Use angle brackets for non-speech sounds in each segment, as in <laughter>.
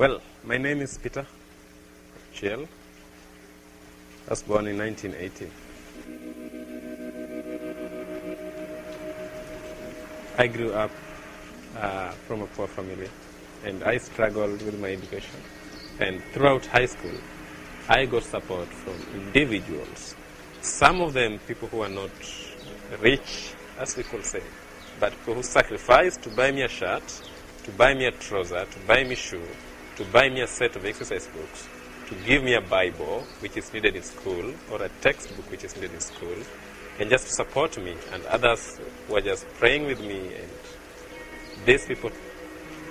Well, my name is Peter Chiel. I was born in 1980. I grew up uh, from a poor family and I struggled with my education. And throughout high school, I got support from individuals. Some of them people who are not rich, as we could say, but who sacrificed to buy me a shirt, to buy me a trouser, to buy me shoe, to buy me a set of exercise books, to give me a Bible, which is needed in school, or a textbook, which is needed in school, and just to support me. And others were just praying with me. And these people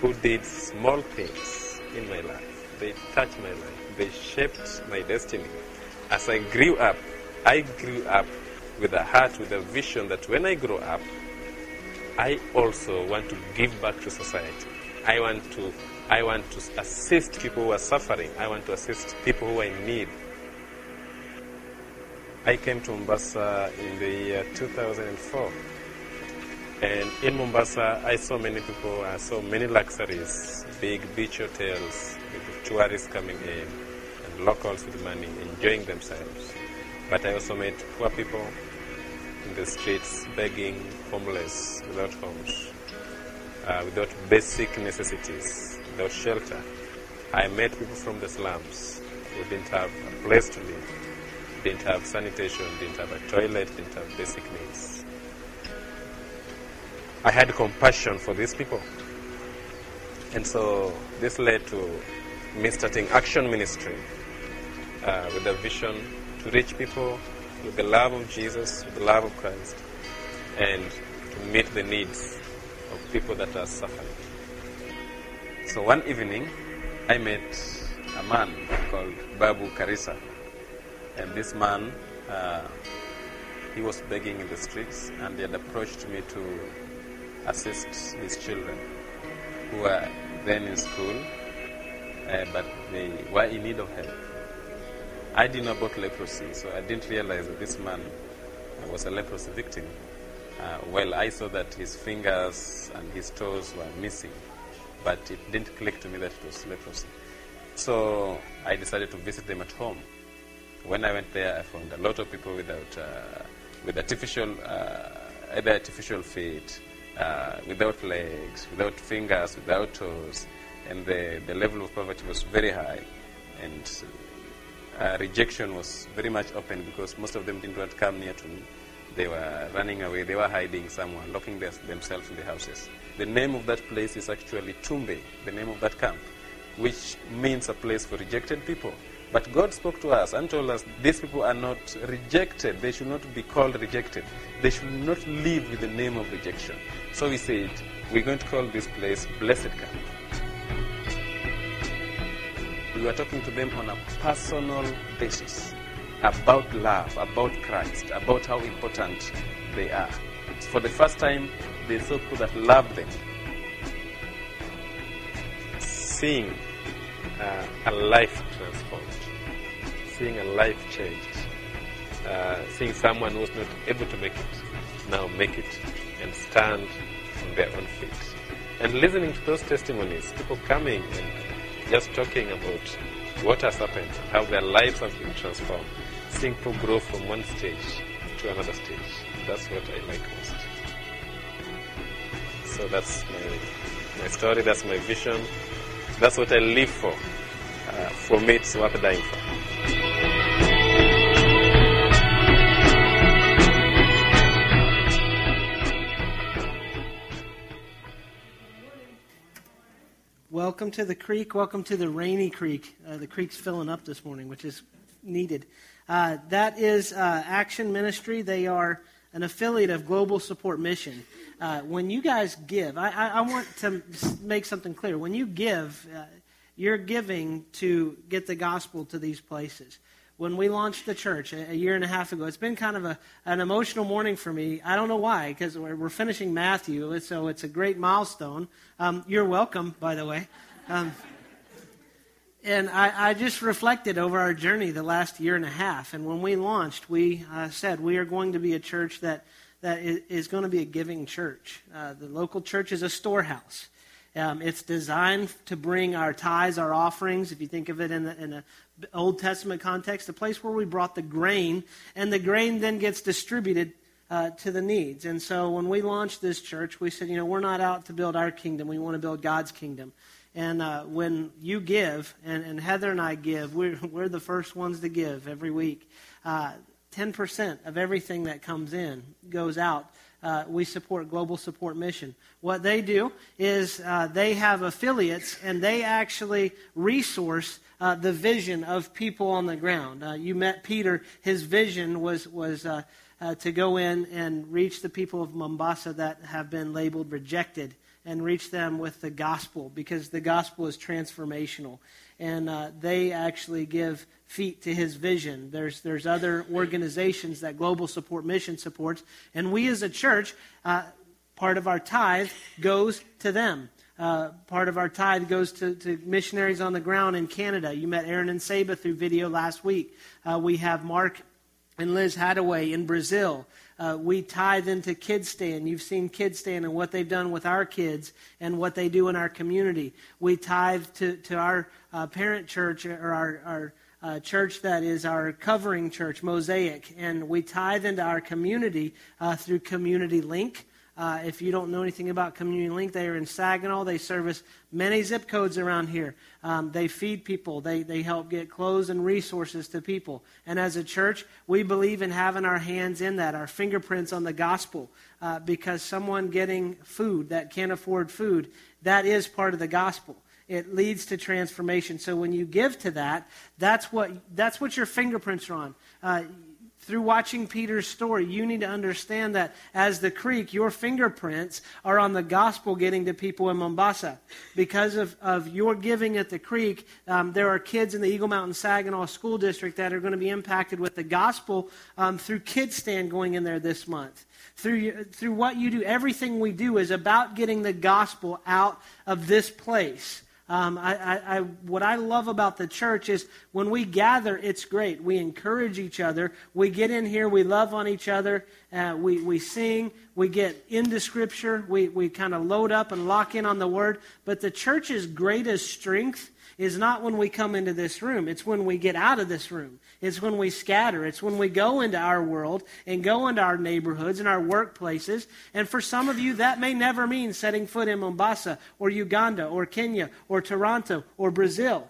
who did small things in my life, they touched my life, they shaped my destiny. As I grew up, I grew up with a heart, with a vision that when I grow up, I also want to give back to society. I want to, I want to assist people who are suffering. I want to assist people who are in need. I came to Mombasa in the year 2004. And in Mombasa, I saw many people, I saw many luxuries, big beach hotels, with tourists coming in, and locals with money enjoying themselves. But I also met poor people in the streets begging, homeless, without homes, uh, without basic necessities, without shelter. I met people from the slums who didn't have a place to live, didn't have sanitation, didn't have a toilet, didn't have basic needs. I had compassion for these people. And so this led to me starting Action Ministry uh, with a vision to reach people with the love of Jesus, with the love of Christ, and to meet the needs of people that are suffering. So one evening, I met a man called Babu Karisa. And this man, uh, he was begging in the streets, and he had approached me to assist his children who were then in school, uh, but they were in need of help. I didn't know about leprosy, so I didn't realize that this man was a leprosy victim. Uh, well, I saw that his fingers and his toes were missing, but it didn't click to me that it was leprosy. So I decided to visit them at home. When I went there, I found a lot of people without, uh, with artificial, uh, either artificial feet, uh, without legs, without fingers, without toes, and the, the level of poverty was very high. And uh, rejection was very much open because most of them didn't want to come near to me. They were running away, they were hiding somewhere, locking their, themselves in the houses. The name of that place is actually Tumbe, the name of that camp, which means a place for rejected people. But God spoke to us and told us these people are not rejected. They should not be called rejected. They should not live with the name of rejection. So we said, we're going to call this place Blessed Camp. We were talking to them on a personal basis about love, about Christ, about how important they are. For the first time, they saw people that loved them. Seeing uh, a life transformed, seeing a life changed, uh, seeing someone who was not able to make it now make it and stand on their own feet. And listening to those testimonies, people coming and just talking about what has happened, how their lives have been transformed, seeing people grow from one stage to another stage. That's what I like most. So that's my, my story, that's my vision, that's what I live for. Uh, for me, it's worth dying for. Welcome to the creek. Welcome to the rainy creek. Uh, the creek's filling up this morning, which is needed. Uh, that is uh, Action Ministry. They are an affiliate of Global Support Mission. Uh, when you guys give, I, I, I, want to make something clear. When you give, uh, you're giving to get the gospel to these places. When we launched the church a, a year and a half ago, it's been kind of a, an emotional morning for me. I don't know why, because we're, we're, finishing Matthew, so it's a great milestone. Um, you're welcome, by the way. Um, and I, I, just reflected over our journey the last year and a half. And when we launched, we uh, said we are going to be a church that, that is, going to be a giving church. Uh, the local church is a storehouse. Um, it's designed to bring our tithes, our offerings, if you think of it in, the, in an Old Testament context, the place where we brought the grain, and the grain then gets distributed uh, to the needs. And so when we launched this church, we said, you know, we're not out to build our kingdom, we want to build God's kingdom. And uh, when you give, and, and, Heather and I give, we're, we're the first ones to give every week. Uh, 10% of everything that comes in goes out. Uh, we support Global Support Mission. What they do is uh, they have affiliates and they actually resource uh, the vision of people on the ground. Uh, you met Peter. His vision was, was uh, uh, to go in and reach the people of Mombasa that have been labeled rejected and reach them with the gospel because the gospel is transformational. And uh, they actually give feet to his vision. There's, there's other organizations that Global Support Mission supports. And we as a church, uh, part of our tithe goes to them. Uh, part of our tithe goes to, to, missionaries on the ground in Canada. You met Aaron and Saba through video last week. Uh, we have Mark and Liz Hadaway in Brazil. Uh, we tithe into Kids Stand. You've seen Kids Stand and what they've done with our kids and what they do in our community. We tithe to, to our uh, parent church or our, our uh, church that is our covering church, Mosaic, and we tithe into our community uh, through Community Link. Uh, if you don't know anything about Community Link, they are in Saginaw. They service many zip codes around here. Um, they feed people. They, they help get clothes and resources to people. And as a church, we believe in having our hands in that, our fingerprints on the gospel, uh, because someone getting food that can't afford food, that is part of the gospel it leads to transformation. So when you give to that, that's what that's what your fingerprints are on. Uh, through watching Peter's story, you need to understand that as the creek, your fingerprints are on the gospel getting to people in Mombasa. Because of, of your giving at the creek, um, there are kids in the Eagle Mountain Saginaw School District that are going to be impacted with the gospel um, through Kids Stand going in there this month. Through, through what you do, everything we do is about getting the gospel out of this place. Um, I, I, I, what I love about the church is when we gather, it's great. We encourage each other. We get in here, we love on each other, uh, we, we sing, we get into Scripture, we, we kind of load up and lock in on the Word. But the church's greatest strength is not when we come into this room, it's when we get out of this room. It's when we scatter. It's when we go into our world and go into our neighborhoods and our workplaces. And for some of you, that may never mean setting foot in Mombasa or Uganda or Kenya or Toronto or Brazil.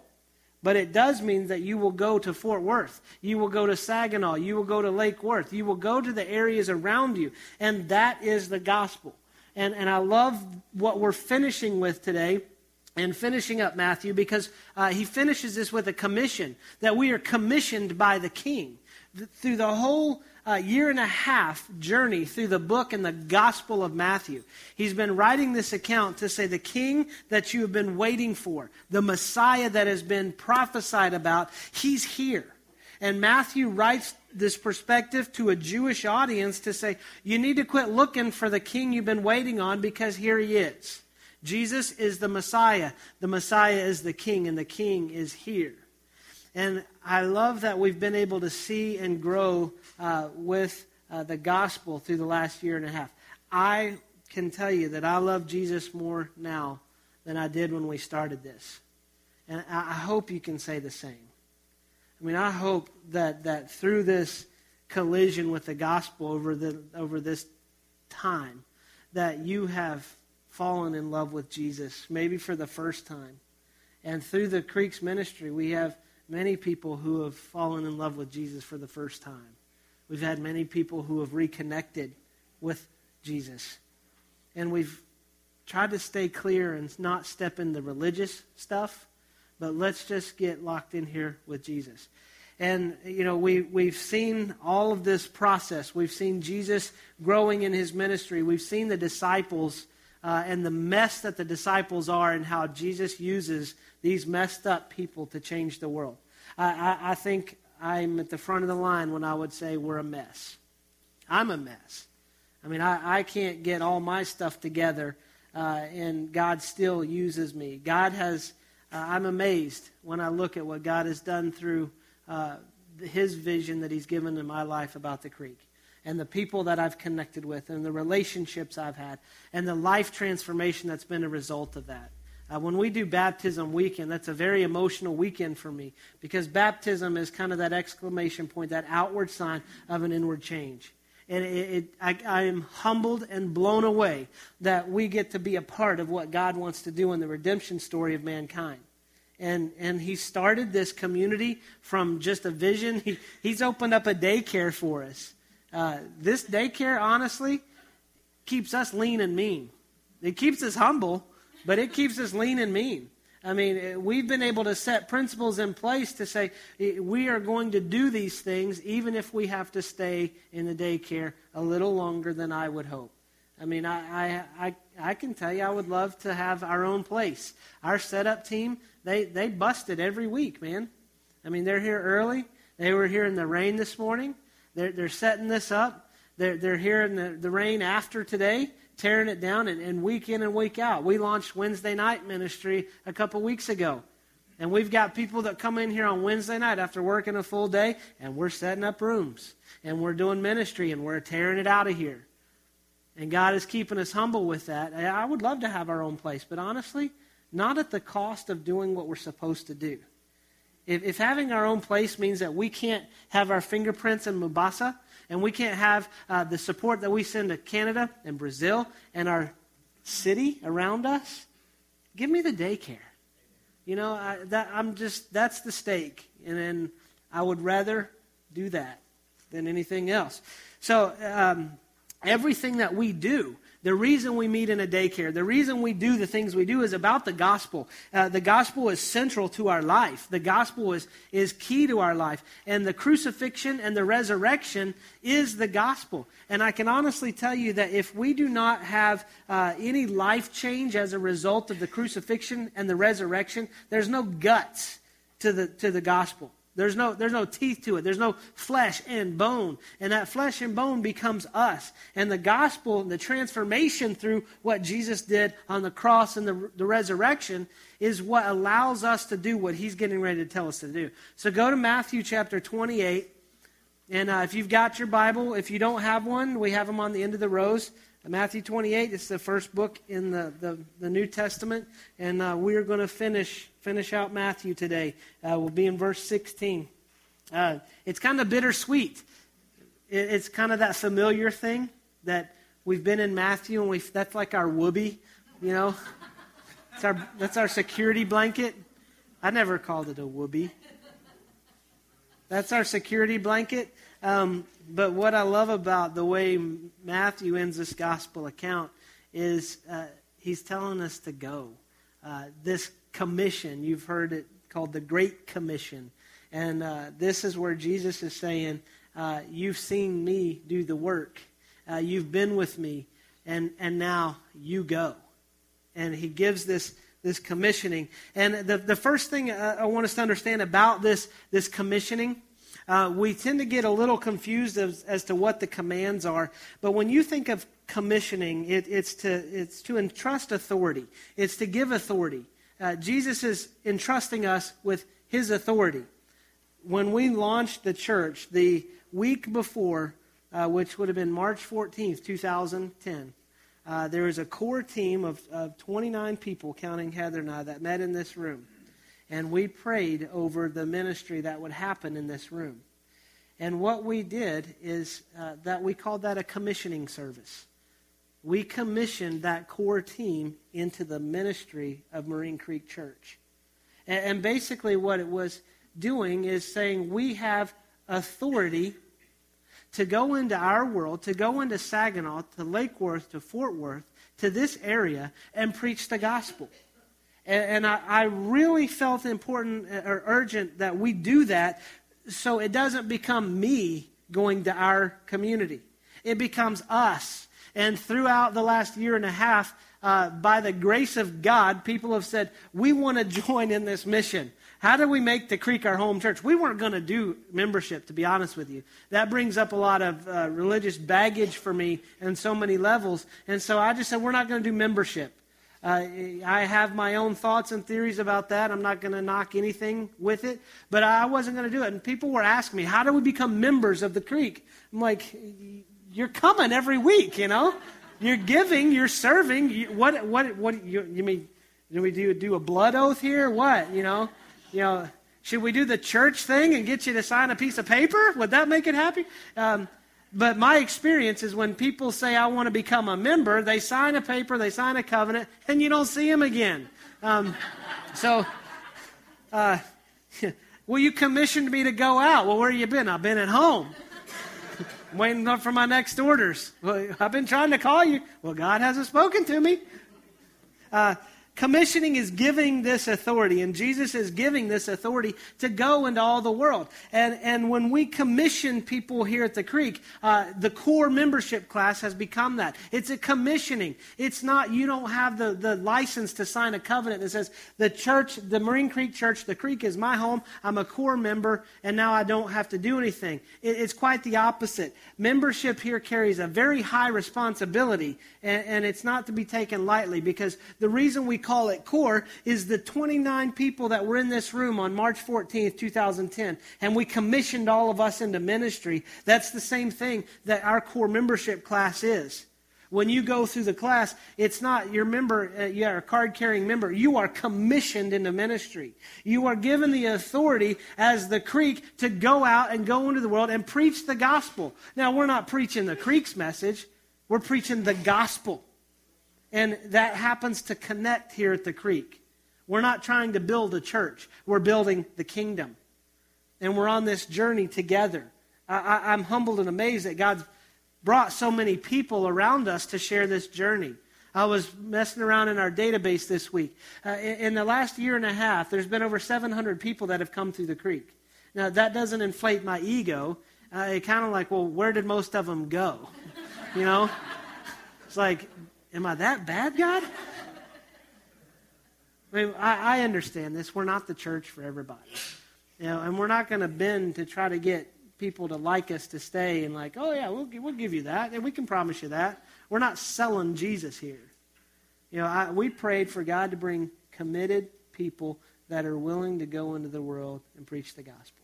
But it does mean that you will go to Fort Worth. You will go to Saginaw. You will go to Lake Worth. You will go to the areas around you. And that is the gospel. And, and I love what we're finishing with today and finishing up Matthew because uh, he finishes this with a commission that we are commissioned by the king. Th- through the whole uh, year and a half journey through the book and the gospel of Matthew, he's been writing this account to say the king that you have been waiting for, the Messiah that has been prophesied about, he's here. And Matthew writes this perspective to a Jewish audience to say, you need to quit looking for the king you've been waiting on because here he is. Jesus is the Messiah. The Messiah is the King, and the King is here. And I love that we've been able to see and grow uh, with uh, the gospel through the last year and a half. I can tell you that I love Jesus more now than I did when we started this. And I hope you can say the same. I mean, I hope that, that through this collision with the gospel over, the, over this time, that you have fallen in love with Jesus, maybe for the first time. And through the Creeks ministry, we have many people who have fallen in love with Jesus for the first time. We've had many people who have reconnected with Jesus. And we've tried to stay clear and not step in the religious stuff, but let's just get locked in here with Jesus. And, you know, we, we've seen all of this process. We've seen Jesus growing in his ministry. We've seen the disciples uh, and the mess that the disciples are and how Jesus uses these messed up people to change the world. I, I, I think I'm at the front of the line when I would say we're a mess. I'm a mess. I mean, I, I can't get all my stuff together, uh, and God still uses me. God has, uh, I'm amazed when I look at what God has done through uh, His vision that He's given in my life about the creek. And the people that I've connected with and the relationships I've had and the life transformation that's been a result of that. Uh, when we do baptism weekend, that's a very emotional weekend for me because baptism is kind of that exclamation point, that outward sign of an inward change. And it, it, I, I am humbled and blown away that we get to be a part of what God wants to do in the redemption story of mankind. And, and he started this community from just a vision. He, he's opened up a daycare for us. Uh, this daycare, honestly, keeps us lean and mean. It keeps us humble, but it keeps us lean and mean. I mean, we've been able to set principles in place to say we are going to do these things even if we have to stay in the daycare a little longer than I would hope. I mean, I, I, I, I can tell you I would love to have our own place. Our setup team, they, they busted every week, man. I mean, they're here early. They were here in the rain this morning. They're, they're setting this up. They're, they're here in the, the rain after today tearing it down, and, and week in and week out. We launched Wednesday night ministry a couple weeks ago. And we've got people that come in here on Wednesday night after working a full day, and we're setting up rooms, and we're doing ministry, and we're tearing it out of here. And God is keeping us humble with that. I would love to have our own place, but honestly, not at the cost of doing what we're supposed to do. If, if having our own place means that we can't have our fingerprints in Mombasa, and we can't have uh, the support that we send to Canada and Brazil and our city around us, give me the daycare. You know, I, that, I'm just, that's the stake. And then I would rather do that than anything else. So, um, everything that we do the reason we meet in a daycare, the reason we do the things we do is about the gospel. Uh, the gospel is central to our life. The gospel is, is key to our life. And the crucifixion and the resurrection is the gospel. And I can honestly tell you that if we do not have uh, any life change as a result of the crucifixion and the resurrection, there's no guts to the, to the gospel. There's no, there's no teeth to it. There's no flesh and bone. And that flesh and bone becomes us. And the gospel, the transformation through what Jesus did on the cross and the, the resurrection is what allows us to do what he's getting ready to tell us to do. So go to Matthew chapter 28. And uh, if you've got your Bible, if you don't have one, we have them on the end of the rows. Matthew 28 is the first book in the, the, the New Testament, and uh, we're going to finish, finish out Matthew today. Uh, we'll be in verse 16. Uh, it's kind of bittersweet. It, it's kind of that familiar thing that we've been in Matthew, and we that's like our whoopee, you know? That's our, that's our security blanket. I never called it a whoopee. That's our security blanket. Um, but what I love about the way Matthew ends this gospel account is uh, he's telling us to go. Uh, this commission, you've heard it called the Great Commission. And uh, this is where Jesus is saying, uh, You've seen me do the work, uh, you've been with me, and, and now you go. And he gives this this commissioning. And the, the first thing uh, I want us to understand about this, this commissioning uh, we tend to get a little confused as, as to what the commands are. But when you think of commissioning, it, it's, to, it's to entrust authority, it's to give authority. Uh, Jesus is entrusting us with his authority. When we launched the church, the week before, uh, which would have been March 14th, 2010, uh, there was a core team of, of 29 people, counting Heather and I, that met in this room and we prayed over the ministry that would happen in this room. And what we did is uh, that we called that a commissioning service. We commissioned that core team into the ministry of Marine Creek Church. And, and basically, what it was doing is saying we have authority to go into our world, to go into Saginaw, to Lake Worth, to Fort Worth, to this area, and preach the gospel. And, and I, I really felt important uh, or urgent that we do that so it doesn't become me going to our community. It becomes us. And throughout the last year and a half, uh, by the grace of God, people have said, We want to <laughs> join in this mission. How do we make the Creek our home church? We weren't going to do membership, to be honest with you. That brings up a lot of uh, religious baggage for me in so many levels. And so I just said, We're not going to do membership. Uh, I have my own thoughts and theories about that. I'm not going to knock anything with it, but I wasn't going to do it. And people were asking me, how do we become members of the Creek? I'm like, you're coming every week, you know? You're giving, you're serving. You, what, what, what, you, you mean, do we do, do a blood oath here? What, you know? You know, should we do the church thing and get you to sign a piece of paper? Would that make it happy? Um, but my experience is when people say, I want to become a member, they sign a paper, they sign a covenant, and you don't see them again. Um, so, uh, <laughs> well, you commissioned me to go out. Well, where have you been? I've been at home. <laughs> waiting for my next orders. Well, I've been trying to call you. Well, God hasn't spoken to me. Uh, Commissioning is giving this authority, and Jesus is giving this authority to go into all the world. And, and when we commission people here at the Creek, uh, the core membership class has become that. It's a commissioning. It's not, you don't have the, the license to sign a covenant that says, the church, the Marine Creek Church, the Creek is my home, I'm a core member, and now I don't have to do anything. It, it's quite the opposite. Membership here carries a very high responsibility, and, and it's not to be taken lightly because the reason we call it core is the 29 people that were in this room on March 14th, 2010, and we commissioned all of us into ministry. That's the same thing that our core membership class is. When you go through the class, it's not your member, uh, you are a card carrying member. You are commissioned into ministry. You are given the authority as the creek to go out and go into the world and preach the gospel. Now, we're not preaching the creek's message, we're preaching the gospel. And that happens to connect here at the creek. We're not trying to build a church, we're building the kingdom. And we're on this journey together. I, am humbled and amazed that God's brought so many people around us to share this journey. I was messing around in our database this week. Uh, in, in the last year and a half, there's been over 700 people that have come through the creek. Now, that doesn't inflate my ego. Uh, it kind of like, well, where did most of them go? <laughs> You know? It's like, Am I that bad, God? I mean, I, I understand this. We're not the church for everybody. You know, and we're not going to bend to try to get people to like us to stay and like, oh yeah, we'll we'll give you that, and we can promise you that. We're not selling Jesus here. You know, I, we prayed for God to bring committed people that are willing to go into the world and preach the gospel.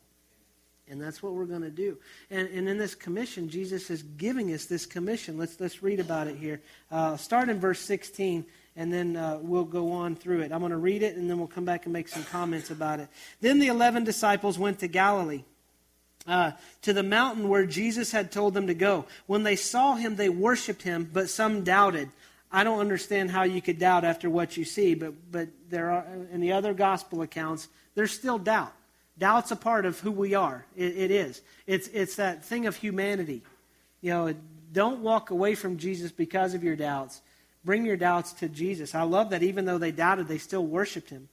And that's what we're going to do. And, and in this commission, Jesus is giving us this commission. Let's, let's read about it here. Uh, start in verse 16, and then uh, we'll go on through it. I'm going to read it, and then we'll come back and make some comments about it. Then the eleven disciples went to Galilee. Uh, to the mountain where Jesus had told them to go. When they saw him, they worshiped him, but some doubted. I don't understand how you could doubt after what you see, but, but there are, in the other gospel accounts, there's still doubt. Doubt's a part of who we are. It, it is. It's, it's that thing of humanity. You know, don't walk away from Jesus because of your doubts. Bring your doubts to Jesus. I love that even though they doubted, they still worshiped him.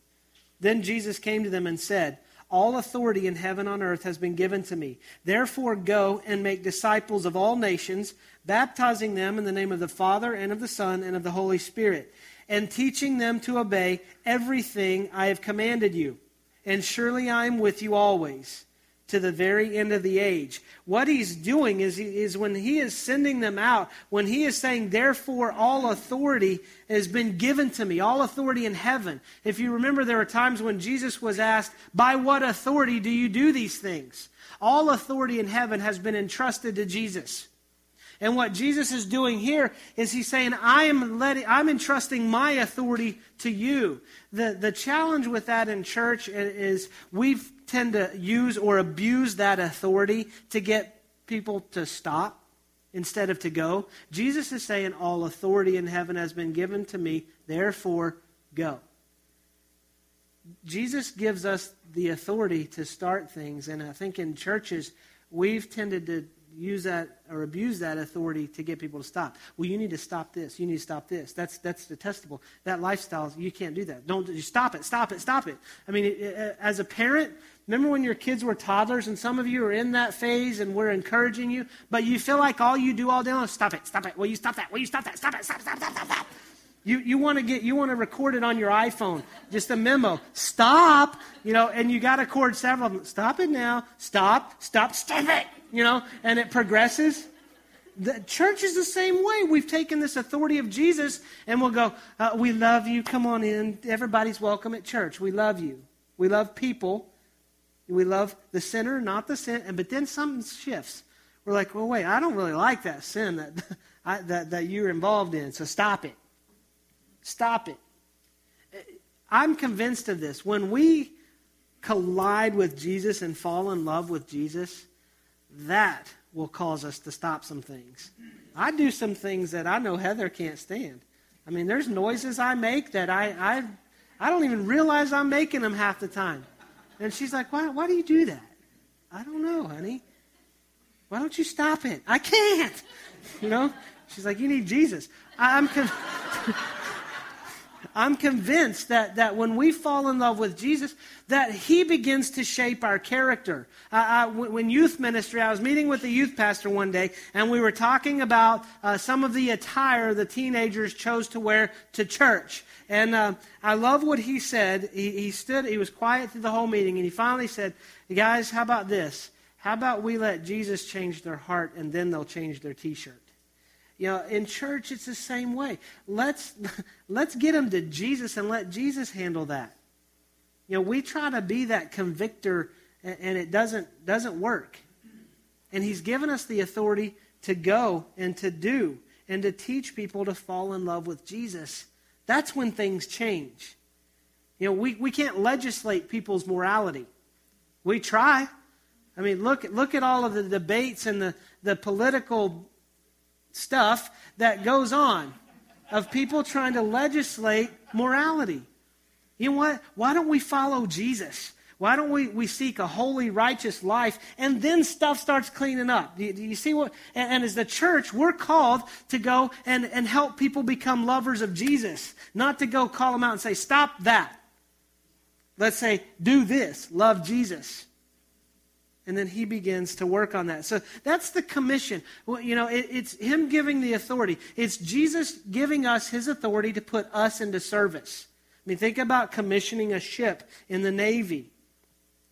Then Jesus came to them and said, All authority in heaven on earth has been given to me. Therefore, go and make disciples of all nations, baptizing them in the name of the Father and of the Son and of the Holy Spirit, and teaching them to obey everything I have commanded you and surely I am with you always to the very end of the age. What he's doing is, is when he is sending them out, when he is saying, Therefore, all authority has been given to me, all authority in heaven. If you remember, there were times when Jesus was asked, By what authority do you do these things? All authority in heaven has been entrusted to Jesus. And what Jesus is doing here is he's saying, I am letting, I'm entrusting my authority to you. The, the challenge with that in church is we tend to use or abuse that authority to get people to stop instead of to go. Jesus is saying, All authority in heaven has been given to me, therefore go. Jesus gives us the authority to start things, and I think in churches, we've tended to use that or abuse that authority to get people to stop. Well, you need to stop this. You need to stop this. That's that's detestable. That lifestyle, you can't do that. Don't you stop it. Stop it. Stop it. I mean, it, it, uh, as a parent, remember when your kids were toddlers, and some of you are in that phase, and we're encouraging you, but you feel like all you do all day long is stop it. Stop it. Will you stop that? Will you stop that? Stop it. Stop stop stop stop stop. You, you want to get you want to record it on your iPhone, just a memo. Stop, you know, and you got to record several of them. Stop it now. Stop. Stop. Stop it you know, and it progresses. The church is the same way. We've taken this authority of Jesus and we'll go, uh, We love you. Come on in. Everybody's welcome at church. We love you. We love people. We love the sinner, not the sin. But then something shifts. We're like, Well, wait, I don't really like that sin that, <laughs> I, that, that you're involved in. So stop it. Stop it. I'm convinced of this. When we collide with Jesus and fall in love with Jesus, that will cause us to stop some things. I do some things that I know Heather can't stand. I mean, there's noises I make that I, I, I don't even realize I'm making them half the time. And she's like, why, why do you do that? I don't know, honey. Why don't you stop it? I can't. <laughs> You know? She's like, you need Jesus. I, I'm. Con- <laughs> I'm convinced that, that when we fall in love with Jesus, that he begins to shape our character. Uh, when youth ministry, I was meeting with a youth pastor one day, and we were talking about uh, some of the attire the teenagers chose to wear to church. And uh, I love what he said. He, he stood, he was quiet through the whole meeting, and he finally said, Guys, how about this? How about we let Jesus change their heart, and then they'll change their t shirt? You know, in church, it's the same way. Let's, <laughs> let's get them to Jesus and let Jesus handle that. You know, we try to be that convictor, and it doesn't, doesn't work. And He's given us the authority to go and to do and to teach people to fall in love with Jesus. That's when things change. You know, we, we can't legislate people's morality. We try. I mean, look, look at all of the debates and the, the political stuff that goes on of people trying to legislate morality. You know what? Why don't we follow Jesus? Why don't we, we seek a holy, righteous life and then stuff starts cleaning up? Do you, do you see what? And, and, as the church, we're called to go and, and help people become lovers of Jesus, not to go call them out and say, stop that. Let's say, do this, love Jesus. And then he begins to work on that. So that's the commission. Well, you know, it, it's him giving the authority. It's Jesus giving us his authority to put us into service. I mean, think about commissioning a ship in the Navy.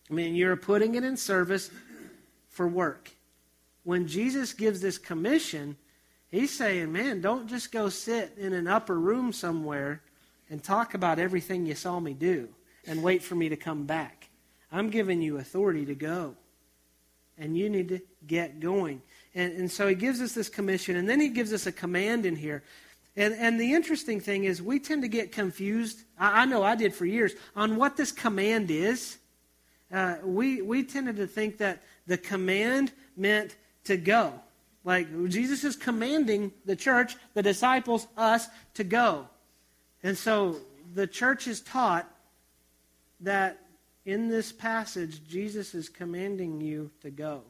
I mean, you're putting it in service for work. When Jesus gives this commission, he's saying, man, don't just go sit in an upper room somewhere and talk about everything you saw me do and wait for me to come back. I'm giving you authority to go and you need to get going. And, and so he gives us this commission, and then he gives us a command in here. And, and the interesting thing is, we tend to get confused. I, I know I did for years on what this command is. Uh, we, we tended to think that the command meant to go. Like Jesus is commanding the church, the disciples, us to go. And so the church is taught that in this passage, Jesus is commanding you to go.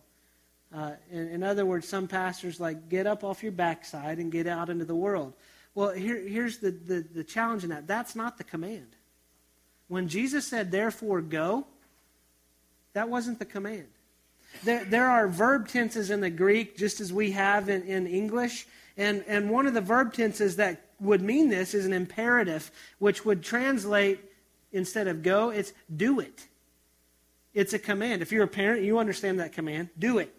Uh, in, in, other words, some pastors like get up off your backside and get out into the world. Well, here, here's the, the, the challenge in that. That's not the command. When Jesus said, therefore, go, that wasn't the command. There, there are verb tenses in the Greek, just as we have in, in English. And, and one of the verb tenses that would mean this is an imperative, which would translate instead of go, it's do it. It's a command. If you're a parent, you understand that command. Do it.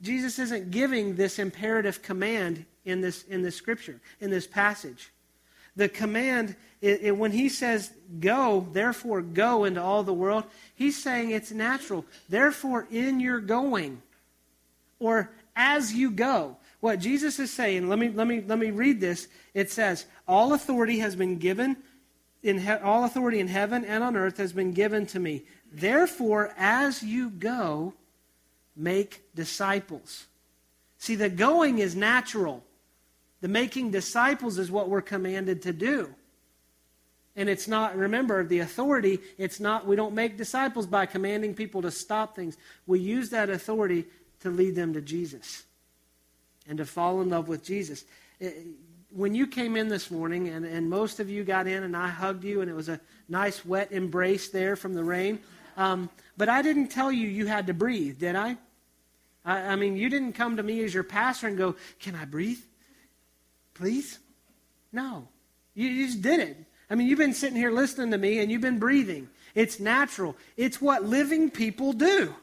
Jesus isn't giving this imperative command in this, in this scripture, in this passage. The command, it, it, when he says go, therefore go into all the world, he's saying it's natural. Therefore, in your going, or as you go. What Jesus is saying, let me, let me, let me read this. It says, All authority has been given he- all authority in heaven and on earth has been given to me. Therefore, as you go, make disciples. See, the going is natural. The making disciples is what we're commanded to do. And it's not, remember, the authority, it's not, we don't make disciples by commanding people to stop things. We use that authority to lead them to Jesus and to fall in love with Jesus eh, when you came in this morning, and, and most of you got in, and I hugged you, and it was a nice wet embrace there from the rain. Um, but I didn't tell you you had to breathe, did I? I? I mean, you didn't come to me as your pastor and go, Can I breathe? Please? No. You, you just did it. I mean, you've been sitting here listening to me, and you've been breathing. It's natural, it's what living people do.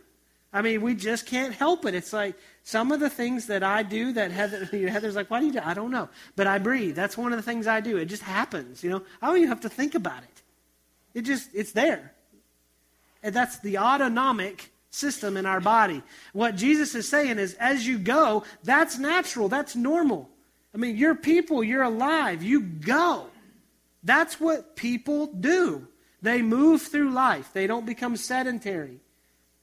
I mean, we just can't help it. It's like some of the things that I do that Heather, <laughs> Heather's like, why do you do? I don't know. But I breathe. That's one of the things I do. It just happens, you know. I don't even have to think about it. It just, it's there. And that's the autonomic system in our body. What Jesus is saying is, as you go, that's natural. That's normal. I mean, you're people. You're alive. You go. That's what people do. They move through life. They don't become sedentary.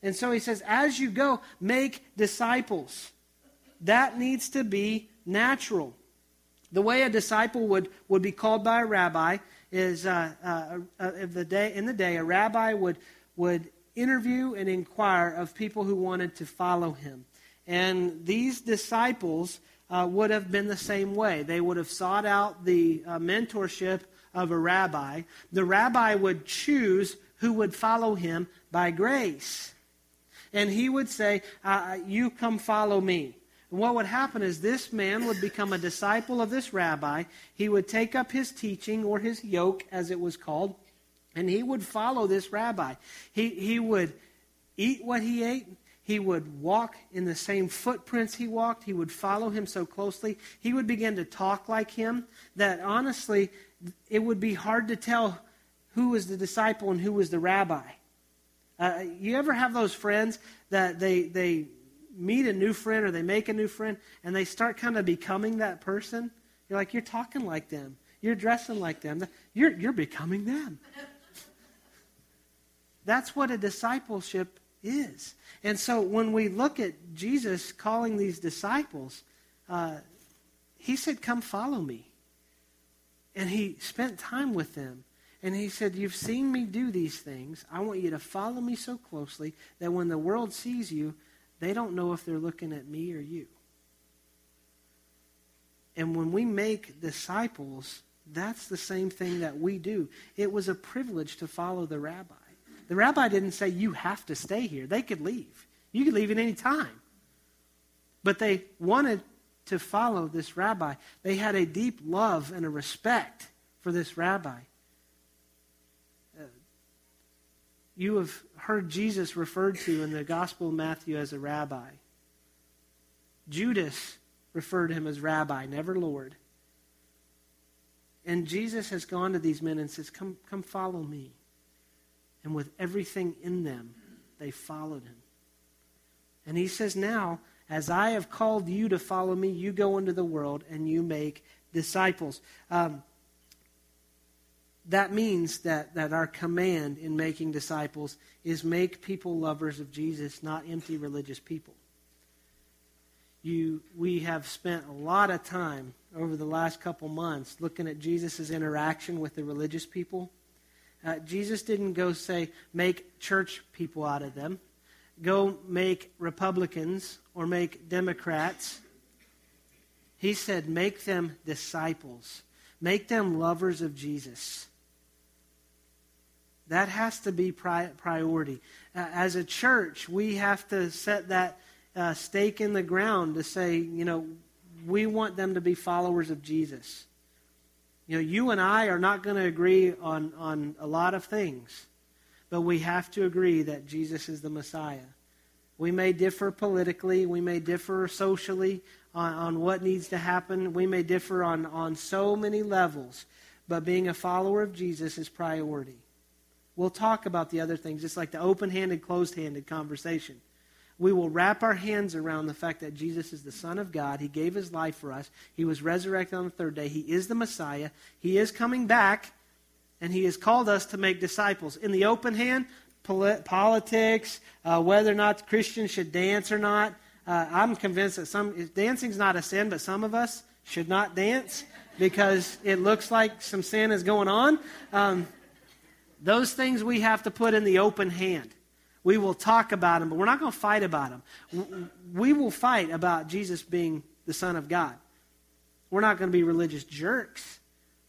And so he says, as you go, make disciples. That needs to be natural. The way a disciple would, would be called by a rabbi is uh, uh, uh, the day, in the day, a rabbi would, would interview and inquire of people who wanted to follow him. And these disciples uh, would have been the same way. They would have sought out the uh, mentorship of a rabbi. The rabbi would choose who would follow him by grace and he would say, uh, You come follow me. And what would happen is this man would become a disciple of this rabbi. He would take up his teaching, or his yoke, as it was called, and he would follow this rabbi. He, he would eat what he ate. He would walk in the same footprints he walked. He would follow him so closely. He would begin to talk like him that honestly, it would be hard to tell who was the disciple and who was the rabbi. Uh, you ever have those friends that they, they meet a new friend or they make a new friend and they start kind of becoming that person? You're like, you're talking like them. You're dressing like them. You're, you're becoming them. That's what a discipleship is. And so when we look at Jesus calling these disciples, uh, he said, Come follow me. And he spent time with them. And he said, You've seen me do these things. I want you to follow me so closely that when the world sees you, they don't know if they're looking at me or you. And when we make disciples, that's the same thing that we do. It was a privilege to follow the rabbi. The rabbi didn't say, You have to stay here. They could leave. You could leave at any time. But they wanted to follow this rabbi. They had a deep love and a respect for this rabbi. You have heard Jesus referred to in the Gospel of Matthew as a rabbi. Judas referred to him as rabbi, never Lord. And Jesus has gone to these men and says, Come, come follow me. And with everything in them, they followed him. And he says, Now, as I have called you to follow me, you go into the world and you make disciples. Um, that means that, that our command in making disciples is make people lovers of Jesus, not empty religious people. You, we have spent a lot of time over the last couple months looking at Jesus' interaction with the religious people. Uh, Jesus didn't go say, make church people out of them, go make Republicans or make Democrats. He said, make them disciples, make them lovers of Jesus. That has to be pri- priority. Uh, as a church, we have to set that uh, stake in the ground to say, you know, we want them to be followers of Jesus. You know, you and I are not going to agree on, on a lot of things, but we have to agree that Jesus is the Messiah. We may differ politically, we may differ socially on, on what needs to happen, we may differ on, on so many levels, but being a follower of Jesus is priority. We'll talk about the other things. just like the open handed, closed handed conversation. We will wrap our hands around the fact that Jesus is the Son of God. He gave his life for us. He was resurrected on the third day. He is the Messiah. He is coming back, and he has called us to make disciples. In the open hand, politics, uh, whether or not Christians should dance or not. Uh, I'm convinced that some dancing's not a sin, but some of us should not dance because it looks like some sin is going on. Um, those things we have to put in the open hand. We will talk about them, but we're not going to fight about them. We will fight about Jesus being the Son of God. We're not going to be religious jerks,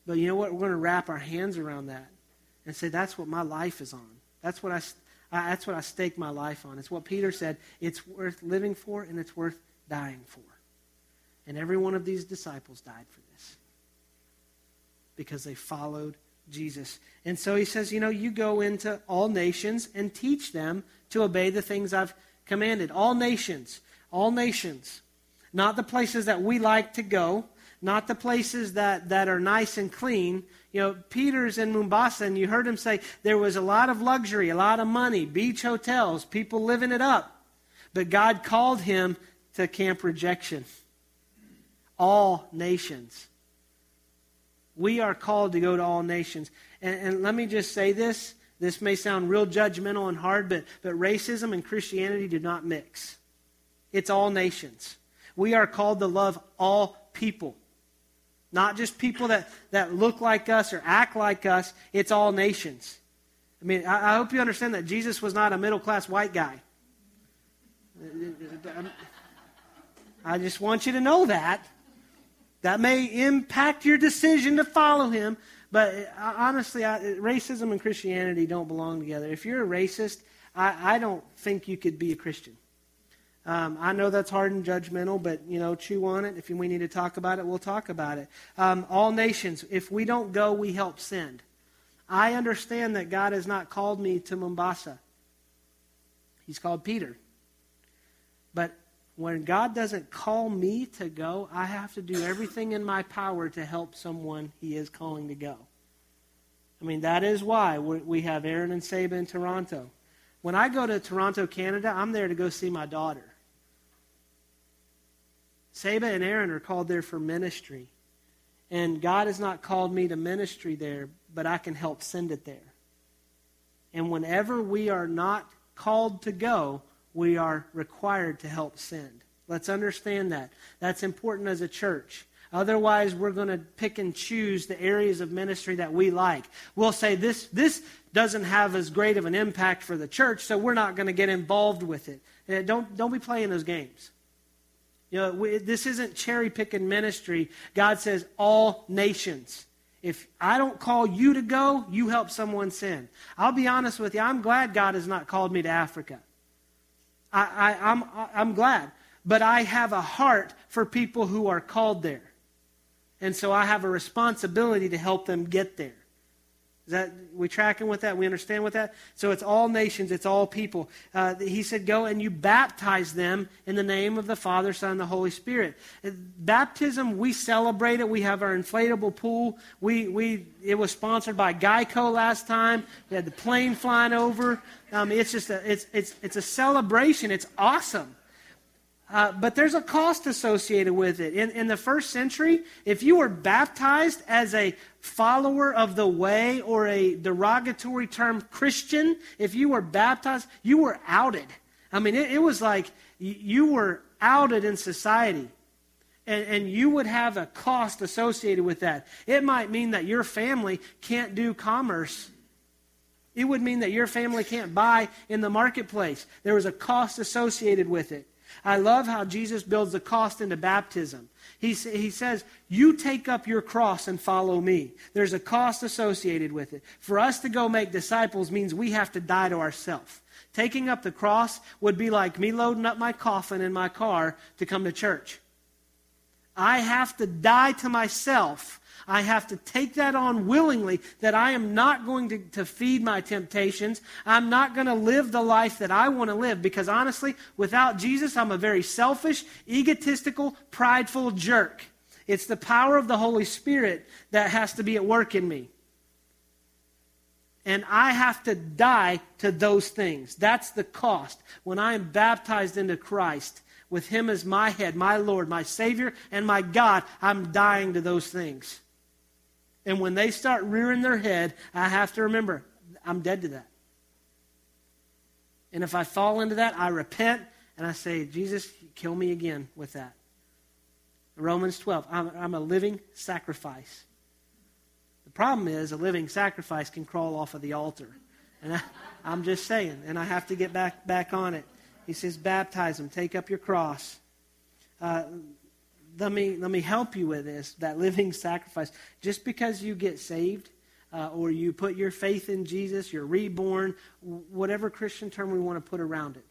but you know what? We're going to wrap our hands around that and say, that's what my life is on. That's what I, I that's what I stake my life on. It's what Peter said. It's worth living for and it's worth dying for. And every one of these disciples died for this because they followed Jesus. And so he says, you know, you go into all nations and teach them to obey the things I've commanded. All nations, all nations. Not the places that we like to go, not the places that, that are nice and clean. You know, Peter's in Mombasa, and you heard him say there was a lot of luxury, a lot of money, beach hotels, people living it up. But God called him to camp rejection. All nations. We are called to go to all nations. And, and, let me just say this. This may sound real judgmental and hard, but, but racism and Christianity do not mix. It's all nations. We are called to love all people. Not just people that, that look like us or act like us, it's all nations. I mean, I, I hope you understand that Jesus was not a middle class white guy. I just want you to know that. That may impact your decision to follow him, but uh, honestly, I, racism and Christianity don't belong together. If you're a racist, I, I don't think you could be a Christian. Um, I know that's hard and judgmental, but you know, chew on it. If we need to talk about it, we'll talk about it. Um, all nations, if we don't go, we help send. I understand that God has not called me to Mombasa. He's called Peter. When God doesn't call me to go, I have to do everything in my power to help someone He is calling to go. I mean, that is why we have Aaron and Saba in Toronto. When I go to Toronto, Canada, I'm there to go see my daughter. Saba and Aaron are called there for ministry. And God has not called me to ministry there, but I can help send it there. And whenever we are not called to go, we are required to help send. Let's understand that. That's important as a church. Otherwise, we're going to pick and choose the areas of ministry that we like. We'll say this, this doesn't have as great of an impact for the church, so we're not going to get involved with it. Uh, don't, don't be playing those games. You know, we, this isn't cherry picking ministry. God says all nations. If I don't call you to go, you help someone send. I'll be honest with you, I'm glad God has not called me to Africa. I, I, I'm, I'm glad. But I have a heart for people who are called there. And so I have a responsibility to help them get there. Is that we tracking with that? We understand with that? So it's all nations, it's all people. Uh, he said, "Go and you baptize them in the name of the Father, Son, and the Holy Spirit." Baptism, we celebrate it. We have our inflatable pool. We we it was sponsored by Geico last time. We had the plane flying over. Um, it's just a it's it's it's a celebration. It's awesome. Uh, but there's a cost associated with it. In, in the first century, if you were baptized as a follower of the way or a derogatory term Christian, if you were baptized, you were outed. I mean, it, it was like you were outed in society. And, and you would have a cost associated with that. It might mean that your family can't do commerce it would mean that your family can't buy in the marketplace. There was a cost associated with it. I love how Jesus builds the cost into baptism. He, he says, You take up your cross and follow me. There's a cost associated with it. For us to go make disciples means we have to die to ourselves. Taking up the cross would be like me loading up my coffin in my car to come to church. I have to die to myself I have to take that on willingly that I am not going to, to feed my temptations. I'm not going to live the life that I want to live because honestly, without Jesus, I'm a very selfish, egotistical, prideful jerk. It's the power of the Holy Spirit that has to be at work in me. And I have to die to those things. That's the cost. When I am baptized into Christ, with Him as my head, my Lord, my Savior, and my God, I'm dying to those things. And when they start rearing their head, I have to remember, I'm dead to that. And if I fall into that, I repent and I say, Jesus, kill me again with that. Romans 12, I'm, I'm a living sacrifice. The problem is, a living sacrifice can crawl off of the altar. And I, am just saying, and I have to get back, back on it. He says, baptize them, take up your cross. Uh, let me, let me help you with this that living sacrifice. Just because you get saved uh, or you put your faith in Jesus, you're reborn, whatever Christian term we want to put around it,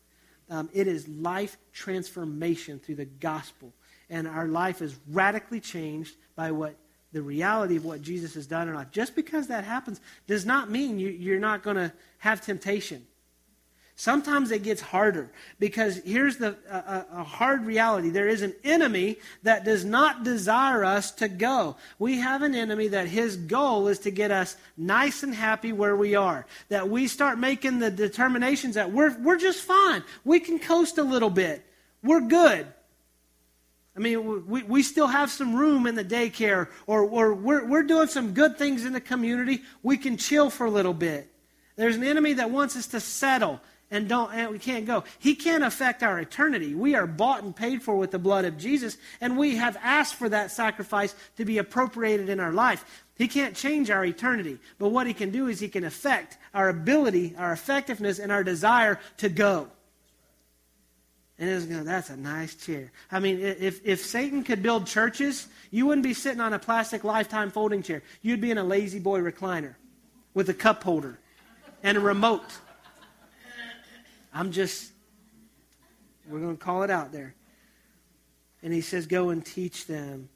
um, it is life transformation through the gospel. And our life is radically changed by what the reality of what Jesus has done or not. Just because that happens does not mean you, you're not going to have temptation. Sometimes it gets harder because here's the a, a, hard reality. There is an enemy that does not desire us to go. We have an enemy that his goal is to get us nice and happy where we are. That we start making the determinations that we're we're just fine. We can coast a little bit. We're good. I mean, we, we still have some room in the daycare, or, or we're, we're doing some good things in the community. We can chill for a little bit. There's an enemy that wants us to settle and don't and we can't go. He can't affect our eternity. We are bought and paid for with the blood of Jesus, and we have asked for that sacrifice to be appropriated in our life. He can't change our eternity, but what he can do is he can affect our ability, our effectiveness, and our desire to go. And it was going, that's a nice chair. I mean, if, if Satan could build churches, you wouldn't be sitting on a plastic lifetime folding chair. You'd be in a La-Z-Boy recliner with a cup holder and a remote. I'm just, we're going to call it out there. And he says, Go and teach them,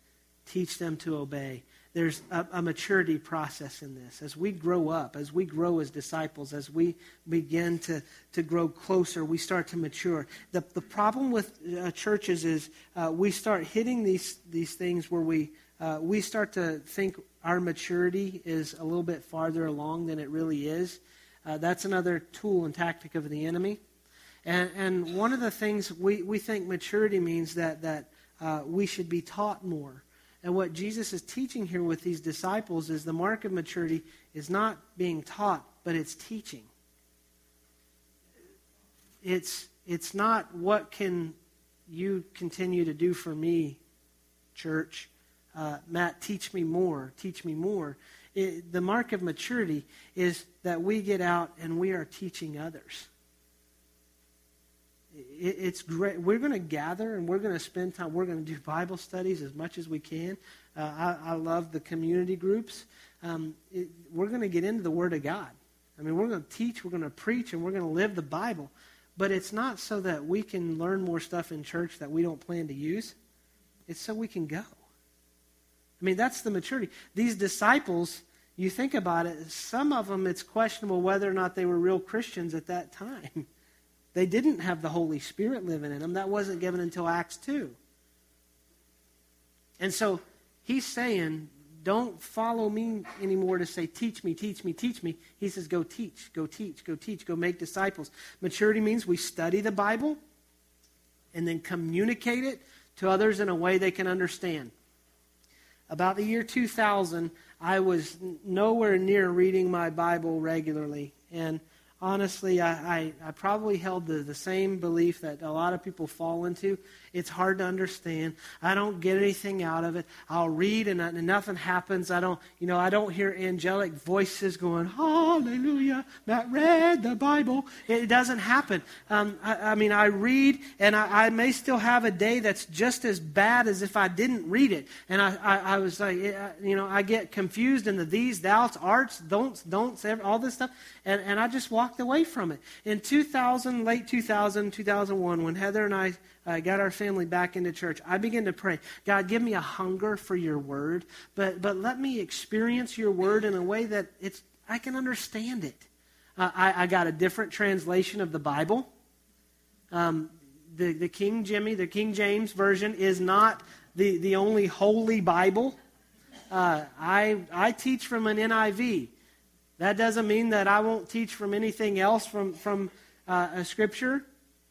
teach them to obey. There's a, a, maturity process in this. As we grow up, as we grow as disciples, as we begin to, to grow closer, we start to mature. The, the problem with uh, churches is uh, we start hitting these, these things where we, uh, we start to think our maturity is a little bit farther along than it really is. Uh, that's another tool and tactic of the enemy. And, and one of the things we, we think maturity means that, that uh, we should be taught more. And what Jesus is teaching here with these disciples is the mark of maturity is not being taught, but it's teaching. It's, it's not what can you continue to do for me, church. Uh, Matt, teach me more, teach me more. It, the mark of maturity is that we get out and we are teaching others it's great. We're going to gather and we're going to spend time. We're going to do Bible studies as much as we can. Uh, I, I, love the community groups. Um, it, we're going to get into the Word of God. I mean, we're going to teach, we're going to preach, and we're going to live the Bible. But it's not so that we can learn more stuff in church that we don't plan to use. It's so we can go. I mean, that's the maturity. These disciples, you think about it, some of them, it's questionable whether or not they were real Christians at that time. <laughs> They didn't have the Holy Spirit living in them. That wasn't given until Acts 2. And so he's saying, don't follow me anymore to say, teach me, teach me, teach me. He says, go teach, go teach, go teach, go make disciples. Maturity means we study the Bible and then communicate it to others in a way they can understand. About the year 2000, I was nowhere near reading my Bible regularly. And honestly, I, I, I, probably held the, the same belief that a lot of people fall into. It's hard to understand. I don't get anything out of it. I'll read and, and nothing happens. I don't, you know, I don't hear angelic voices going, Hallelujah, Matt read the Bible. It doesn't happen. Um, I, I, mean, I read and I, I, may still have a day that's just as bad as if I didn't read it. And I, I, was like, you know, I get confused in the these, thou's, arts, don'ts, don'ts, all this stuff. And, and I just walked away from it. In 2000, late 2000, 2001, when Heather and I uh, got our family back into church, I began to pray, God, give me a hunger for your word, but, but let me experience your word in a way that it's, I can understand it. Uh, I, I, got a different translation of the Bible. Um, the, the King Jimmy, the King James version, is not the, the only holy Bible. Uh, I, I teach from an NIV. That doesn't mean that I won't teach from anything else from, from uh, a scripture.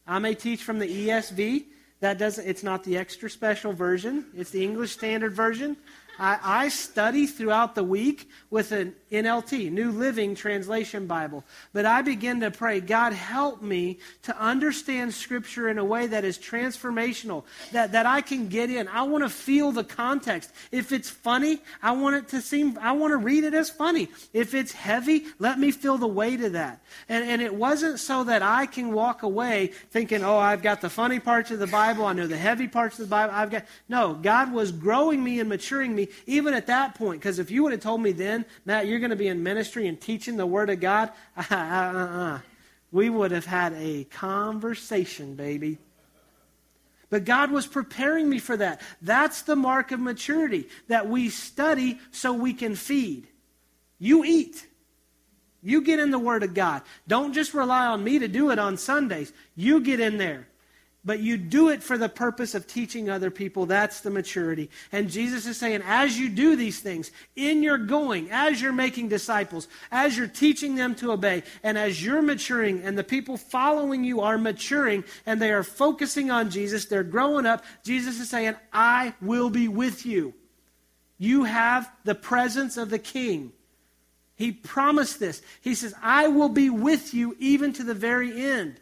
I may teach from the ESV. That doesn't, it's not the extra special version. It's the English Standard Version. I, I study throughout the week with an NLT, New Living Translation Bible. But I begin to pray, God, help me to understand Scripture in a way that is transformational, that, that I can get in. I want to feel the context. If it's funny, I want it to seem, I want to read it as funny. If it's heavy, let me feel the weight of that. And, and it wasn't so that I can walk away thinking, oh, I've got the funny parts of the Bible, I know the heavy parts of the Bible. I've got, no, God was growing me and maturing me even at that point. Because if you would have told me then, Matt, you're going to be in ministry and teaching the Word of God, <laughs> uh, uh, uh, we would have had a conversation, baby. But God was preparing me for that. That's the mark of maturity, that we study so we can feed. You eat. You get in the Word of God. Don't just rely on me to do it on Sundays. You get in there. But you do it for the purpose of teaching other people. That's the maturity. And Jesus is saying, as you do these things, in your going, as you're making disciples, as you're teaching them to obey, and as you're maturing, and the people following you are maturing, and they are focusing on Jesus, they're growing up, Jesus is saying, I will be with you. You have the presence of the King. He promised this. He says, I will be with you even to the very end.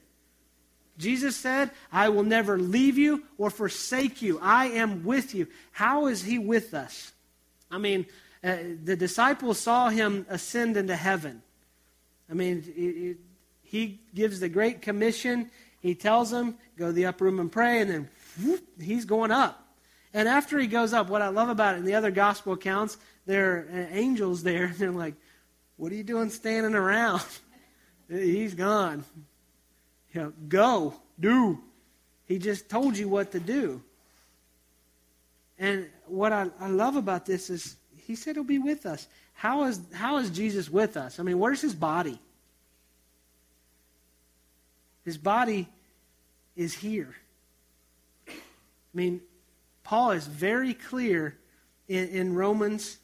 Jesus said, I will never leave you or forsake you. I am with you. How is he with us? I mean, uh, the disciples saw him ascend into heaven. I mean, it, it, he gives the Great Commission. He tells them, go to the upper room and pray, and then whoop, he's going up. And after he goes up, what I love about it in the other gospel accounts, there are uh, angels there. <laughs> And they're like, What are you doing standing around? <laughs> he's gone. You know, go, do. He just told you what to do. And what I, I love about this is he said he'll be with us. How is, how is Jesus with us? I mean, where's his body? His body is here. I mean, Paul is very clear in, in Romans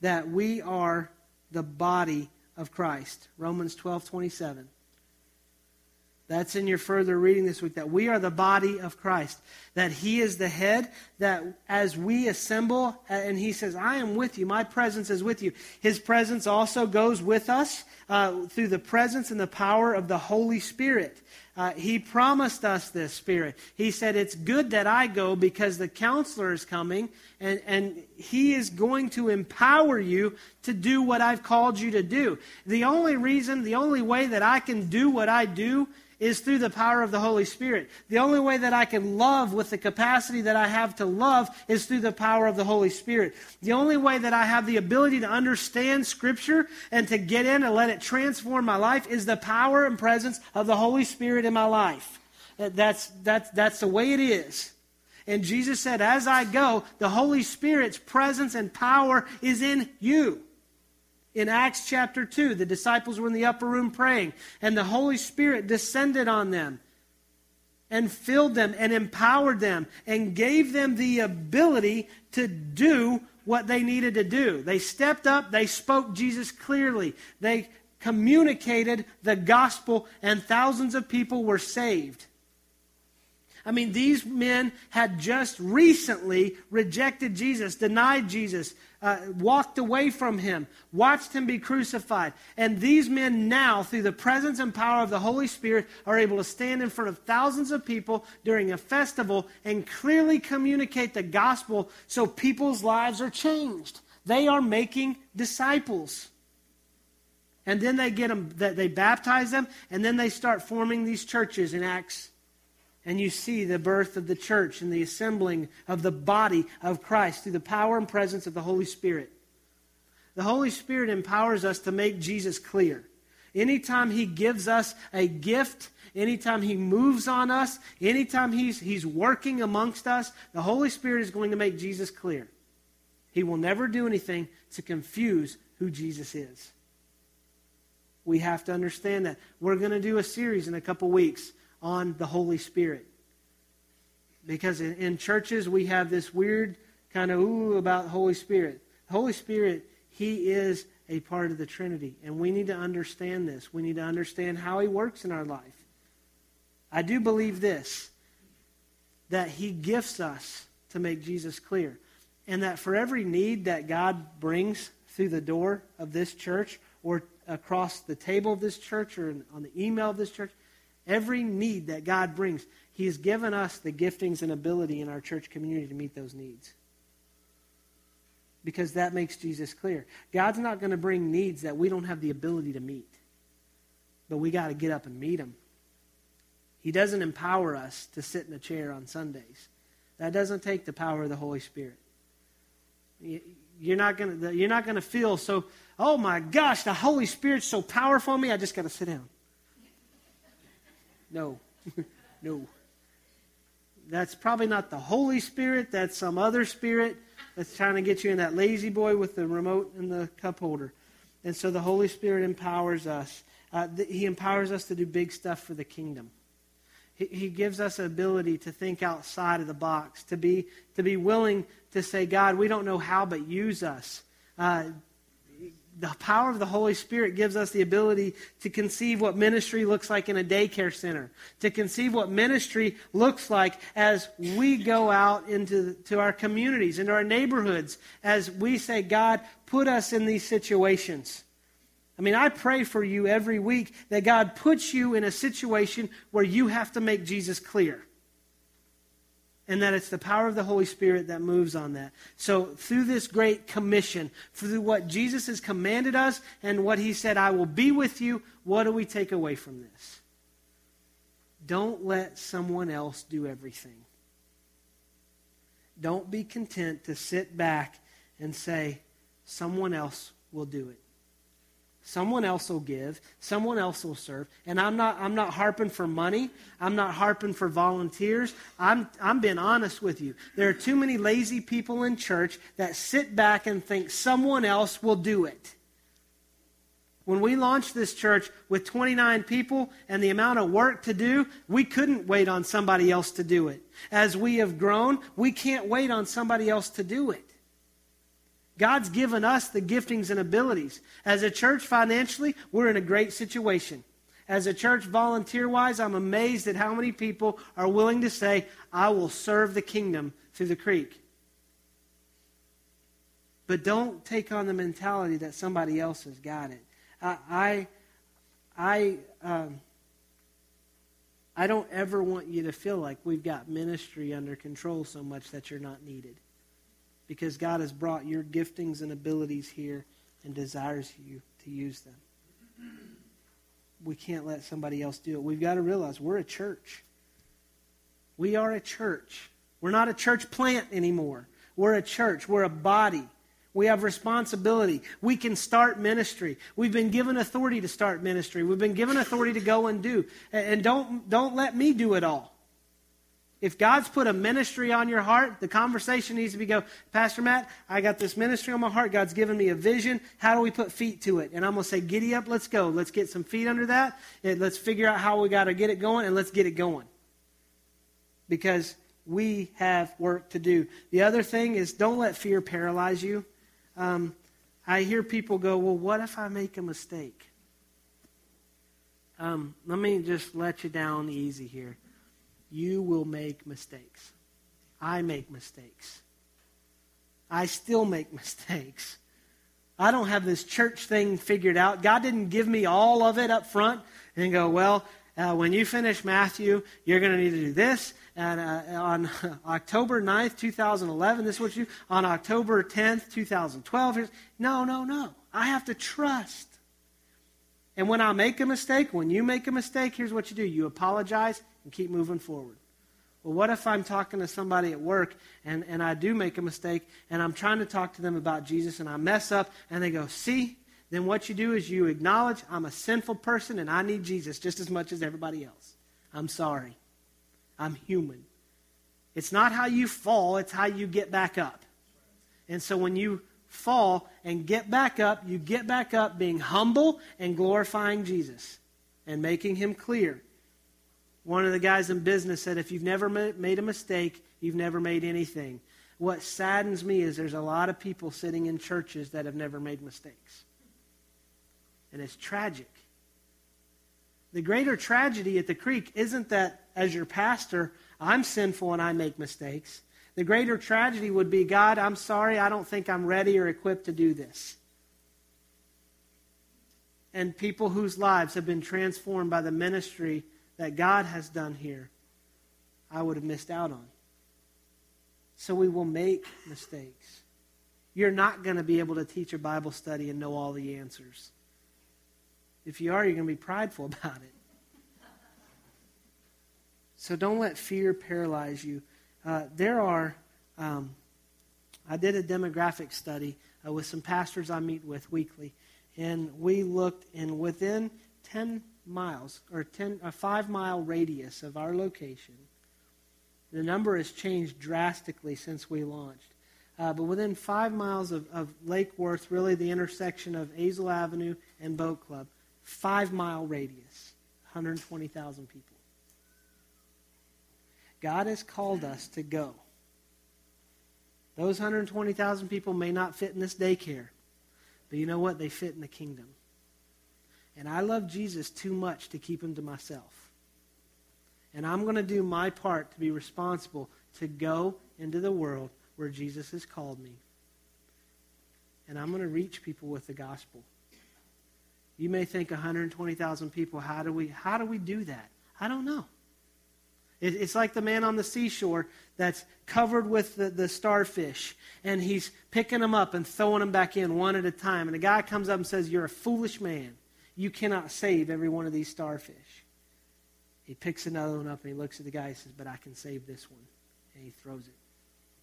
that we are the body of Christ. Romans 12 27. That's in your further reading this week. That we are the body of Christ. That He is the head. That as we assemble, and He says, I am with you. My presence is with you. His presence also goes with us uh, through the presence and the power of the Holy Spirit. Uh, he promised us this Spirit. He said, It's good that I go because the counselor is coming and, and he is going to empower you to do what I've called you to do. The only reason, the only way that I can do what I do is through the power of the Holy Spirit. The only way that I can love with the capacity that I have to love is through the power of the Holy Spirit. The only way that I have the ability to understand Scripture and to get in and let it transform my life is the power and presence of the Holy Spirit in my life. That's, that's, that's the way it is. And Jesus said, As I go, the Holy Spirit's presence and power is in you. In Acts chapter 2, the disciples were in the upper room praying, and the Holy Spirit descended on them and filled them and empowered them and gave them the ability to do what they needed to do. They stepped up, they spoke Jesus clearly, they communicated the gospel, and thousands of people were saved. I mean, these men had just recently rejected Jesus, denied Jesus, uh, walked away from him, watched him be crucified. And these men now, through the presence and power of the Holy Spirit, are able to stand in front of thousands of people during a festival and clearly communicate the gospel so people's lives are changed. They are making disciples. And then they get them, that they baptize them, and then they start forming these churches in Acts and you see the birth of the church and the assembling of the body of Christ through the power and presence of the Holy Spirit. The Holy Spirit empowers us to make Jesus clear. Anytime He gives us a gift, anytime He moves on us, anytime He's, he's working amongst us, the Holy Spirit is going to make Jesus clear. He will never do anything to confuse who Jesus is. We have to understand that. We're going to do a series in a couple weeks on the Holy Spirit. Because in, in churches, we have this weird kind of ooh about Holy Spirit. The Holy Spirit, He is a part of the Trinity. And we need to understand this. We need to understand how He works in our life. I do believe this that He gifts us to make Jesus clear. And that for every need that God brings through the door of this church or across the table of this church or on the email of this church, Every need that God brings, He has given us the giftings and ability in our church community to meet those needs. Because that makes Jesus clear. God's not going to bring needs that we don't have the ability to meet. But we got to get up and meet them. He doesn't empower us to sit in a chair on Sundays. That doesn't take the power of the Holy Spirit. You're not going to you're not going to feel so, oh my gosh, the Holy Spirit's so powerful on me, I just got to sit down. No. <laughs> no. That's probably not the Holy Spirit. That's some other spirit that's trying to get you in that La-Z-Boy with the remote and the cup holder. And so the Holy Spirit empowers us. Uh, th- he empowers us to do big stuff for the kingdom. He, he gives us ability to think outside of the box, to be, to be willing to say, God, we don't know how, but use us. Uh, the power of the Holy Spirit gives us the ability to conceive what ministry looks like in a daycare center, to conceive what ministry looks like as we go out into to our communities, into our neighborhoods, as we say, God, put us in these situations. I mean, I pray for you every week that God puts you in a situation where you have to make Jesus clear. And that it's the power of the Holy Spirit that moves on that. So, through this great commission, through what Jesus has commanded us and what he said, I will be with you, what do we take away from this? Don't let someone else do everything. Don't be content to sit back and say, someone else will do it. Someone else will give. Someone else will serve. And I'm not, I'm not harping for money. I'm not harping for volunteers. I'm, I'm being honest with you. There are too many lazy people in church that sit back and think someone else will do it. When we launched this church with 29 people and the amount of work to do, we couldn't wait on somebody else to do it. As we have grown, we can't wait on somebody else to do it. God's given us the giftings and abilities. As a church, financially, we're in a great situation. As a church, volunteer wise, I'm amazed at how many people are willing to say, I will serve the kingdom through the creek. But don't take on the mentality that somebody else has got it. I, I, I, um, I don't ever want you to feel like we've got ministry under control so much that you're not needed because God has brought your giftings and abilities here and desires you to use them. We can't let somebody else do it. We've got to realize we're a church. We are a church. We're not a church plant anymore. We're a church. We're a body. We have responsibility. We can start ministry. We've been given authority to start ministry. We've been given authority to go and do. And don't, don't let me do it all. If God's put a ministry on your heart, the conversation needs to be go, Pastor Matt, I got this ministry on my heart. God's given me a vision. How do we put feet to it? And I'm going to say, giddy up, let's go. Let's get some feet under that. And let's figure out how we got to get it going, and let's get it going. Because we have work to do. The other thing is don't let fear paralyze you. Um, I hear people go, well, what if I make a mistake? Um, let me just let you down easy here you will make mistakes. I make mistakes. I still make <laughs> mistakes. I don't have this church thing figured out. God didn't give me all of it up front and go, well, uh, when you finish Matthew, you're going to need to do this. And uh, on <laughs> October 9th, 2011, this is what you, on October 10th, 2012, no, no, no. I have to trust. And when I make a mistake, when you make a mistake, here's what you do you apologize and keep moving forward. Well, what if I'm talking to somebody at work and, and I do make a mistake and I'm trying to talk to them about Jesus and I mess up and they go, see? Then what you do is you acknowledge I'm a sinful person and I need Jesus just as much as everybody else. I'm sorry. I'm human. It's not how you fall, it's how you get back up. And so when you fall and get back up, you get back up being humble and glorifying Jesus and making him clear one of the guys in business said, if you've never made a mistake, you've never made anything. What saddens me is there's a lot of people sitting in churches that have never made mistakes. And it's tragic. The greater tragedy at the creek isn't that, as your pastor, I'm sinful and I make mistakes. The greater tragedy would be God, I'm sorry, I don't think I'm ready or equipped to do this. And people whose lives have been transformed by the ministry that God has done here, I would have missed out on. So we will make mistakes. You're not going to be able to teach a Bible study and know all the answers. If you are, you're going to be prideful <laughs> about it. So don't let fear paralyze you. Uh, there are, um, I did a demographic study uh, with some pastors I meet with weekly, and we looked, and within 10 miles or 10, a five mile radius of our location, the number has changed drastically since we launched. uh, but within five miles of, of Lake Worth, really the intersection of Azle Avenue and Boat Club, five mile radius, 120,000 people. God has called us to go. Those 120,000 people may not fit in this daycare, but you know what? They fit in the kingdom. And I love Jesus too much to keep him to myself. And I'm going to do my part to be responsible to go into the world where Jesus has called me. And I'm going to reach people with the gospel. You may think 120,000 people, how do we how do we do that? I don't know. It, it's like the man on the seashore that's covered with the, the starfish, and he's picking them up and throwing them back in one at a time. And the guy comes up and says, You're a foolish man. You cannot save every one of these starfish. He picks another one up and he looks at the guy and says, But I can save this one. And he throws it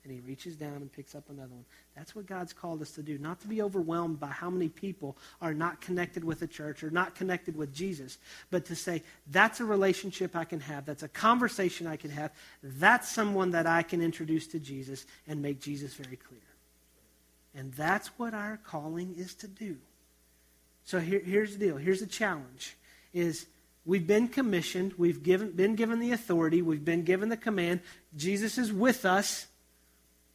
and he reaches down and picks up another one. That's what God's called us to do. Not to be overwhelmed by how many people are not connected with the church or not connected with Jesus, but to say, that's a relationship I can have. That's a conversation I can have. That's someone that I can introduce to Jesus and make Jesus very clear. And that's what our calling is to do. So here, here's the deal. Here's the challenge is we've been commissioned. We've given, been given the authority. We've been given the command. Jesus is with us.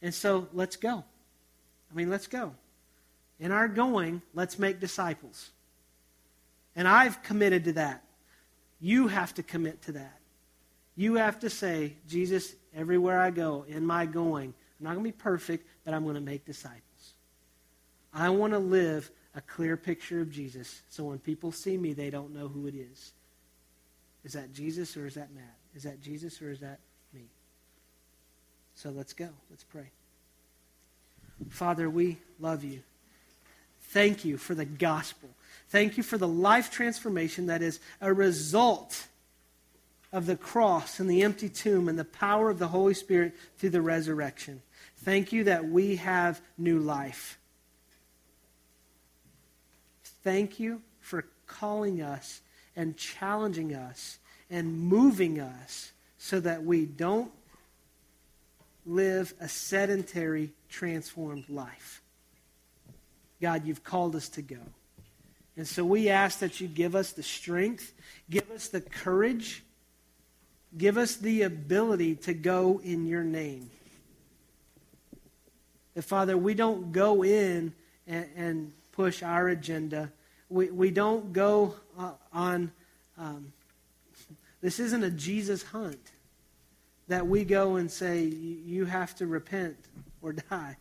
And so let's go. I mean, let's go. In our going, let's make disciples. And I've committed to that. You have to commit to that. You have to say, Jesus, everywhere I go, in my going, I'm not going to be perfect, but I'm going to make disciples. I want to live a clear picture of Jesus so when people see me, they don't know who it is. Is that Jesus or is that Matt? Is that Jesus or is that me? so let's go. Let's pray. Father, we love you. Thank you for the gospel. Thank you for the life transformation that is a result of the cross and the empty tomb and the power of the Holy Spirit through the resurrection. Thank you that we have new life. Thank you for calling us and challenging us and moving us so that we don't live a sedentary, transformed life. God, you've called us to go. And so we ask that you give us the strength, give us the courage, give us the ability to go in your name. That, Father, we don't go in and, and push our agenda. We, we don't go uh, on, um, this isn't a Jesus hunt that we go and say, you have to repent or die.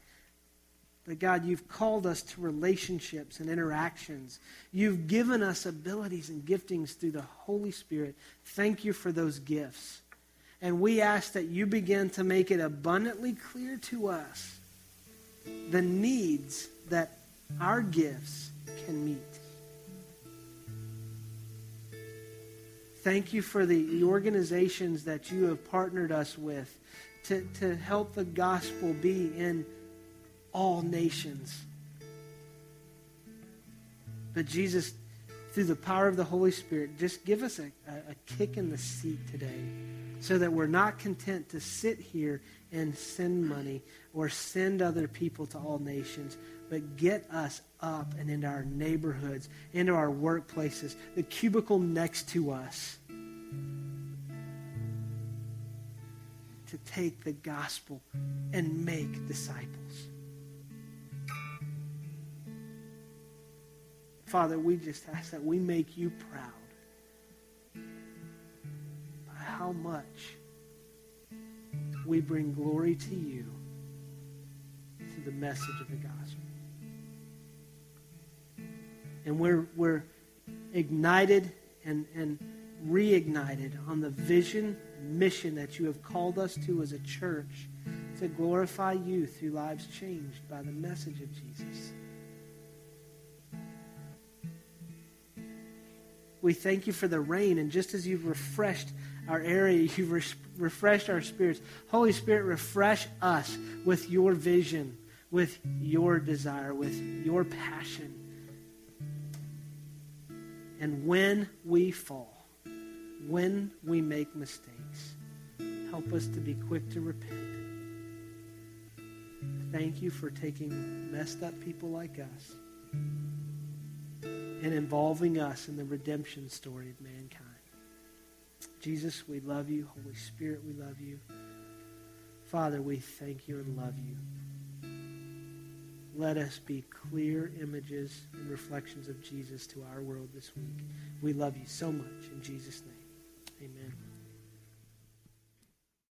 But God, you've called us to relationships and interactions. You've given us abilities and giftings through the Holy Spirit. Thank you for those gifts. And we ask that you begin to make it abundantly clear to us the needs that our gifts can meet. Thank you for the organizations that you have partnered us with to, to help the gospel be in all nations. But Jesus, through the power of the Holy Spirit, just give us a, a, kick in the seat today so that we're not content to sit here and send money or send other people to all nations, but get us up and into our neighborhoods, into our workplaces, the cubicle next to us. To take the gospel and make disciples. Father, we just ask that we make you proud by how much we bring glory to you through the message of the gospel and we're, we're ignited and, and reignited on the vision, mission that you have called us to as a church to glorify you through lives changed by the message of Jesus. We thank you for the rain, and just as you've refreshed our area, <laughs> you've re- refreshed our spirits. Holy Spirit, refresh us with your vision, with your desire, with your passion. And when we fall, when we make mistakes, help us to be quick to repent. Thank you for taking messed up people like us and involving us in the redemption story of mankind. Jesus, we love you. Holy Spirit, we love you. Father, we thank you and love you. Let us be clear images and reflections of Jesus to our world this week. We love you so much. In Jesus' name, amen.